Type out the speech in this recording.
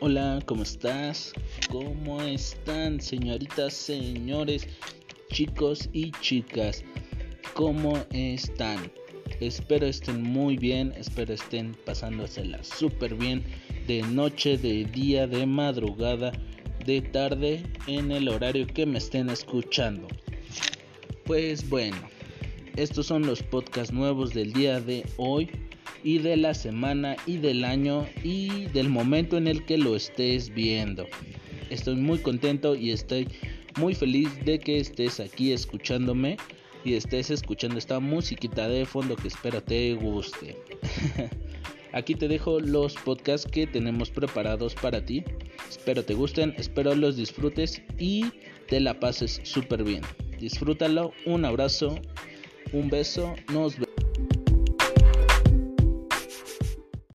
Hola, ¿cómo estás? ¿Cómo están, señoritas, señores, chicos y chicas? ¿Cómo están? Espero estén muy bien, espero estén pasándosela súper bien de noche, de día, de madrugada, de tarde, en el horario que me estén escuchando. Pues bueno, estos son los podcasts nuevos del día de hoy y de la semana y del año y del momento en el que lo estés viendo. Estoy muy contento y estoy muy feliz de que estés aquí escuchándome y estés escuchando esta musiquita de fondo que espero te guste. Aquí te dejo los podcasts que tenemos preparados para ti. Espero te gusten, espero los disfrutes y te la pases súper bien. Disfrútalo, un abrazo, un beso, nos vemos.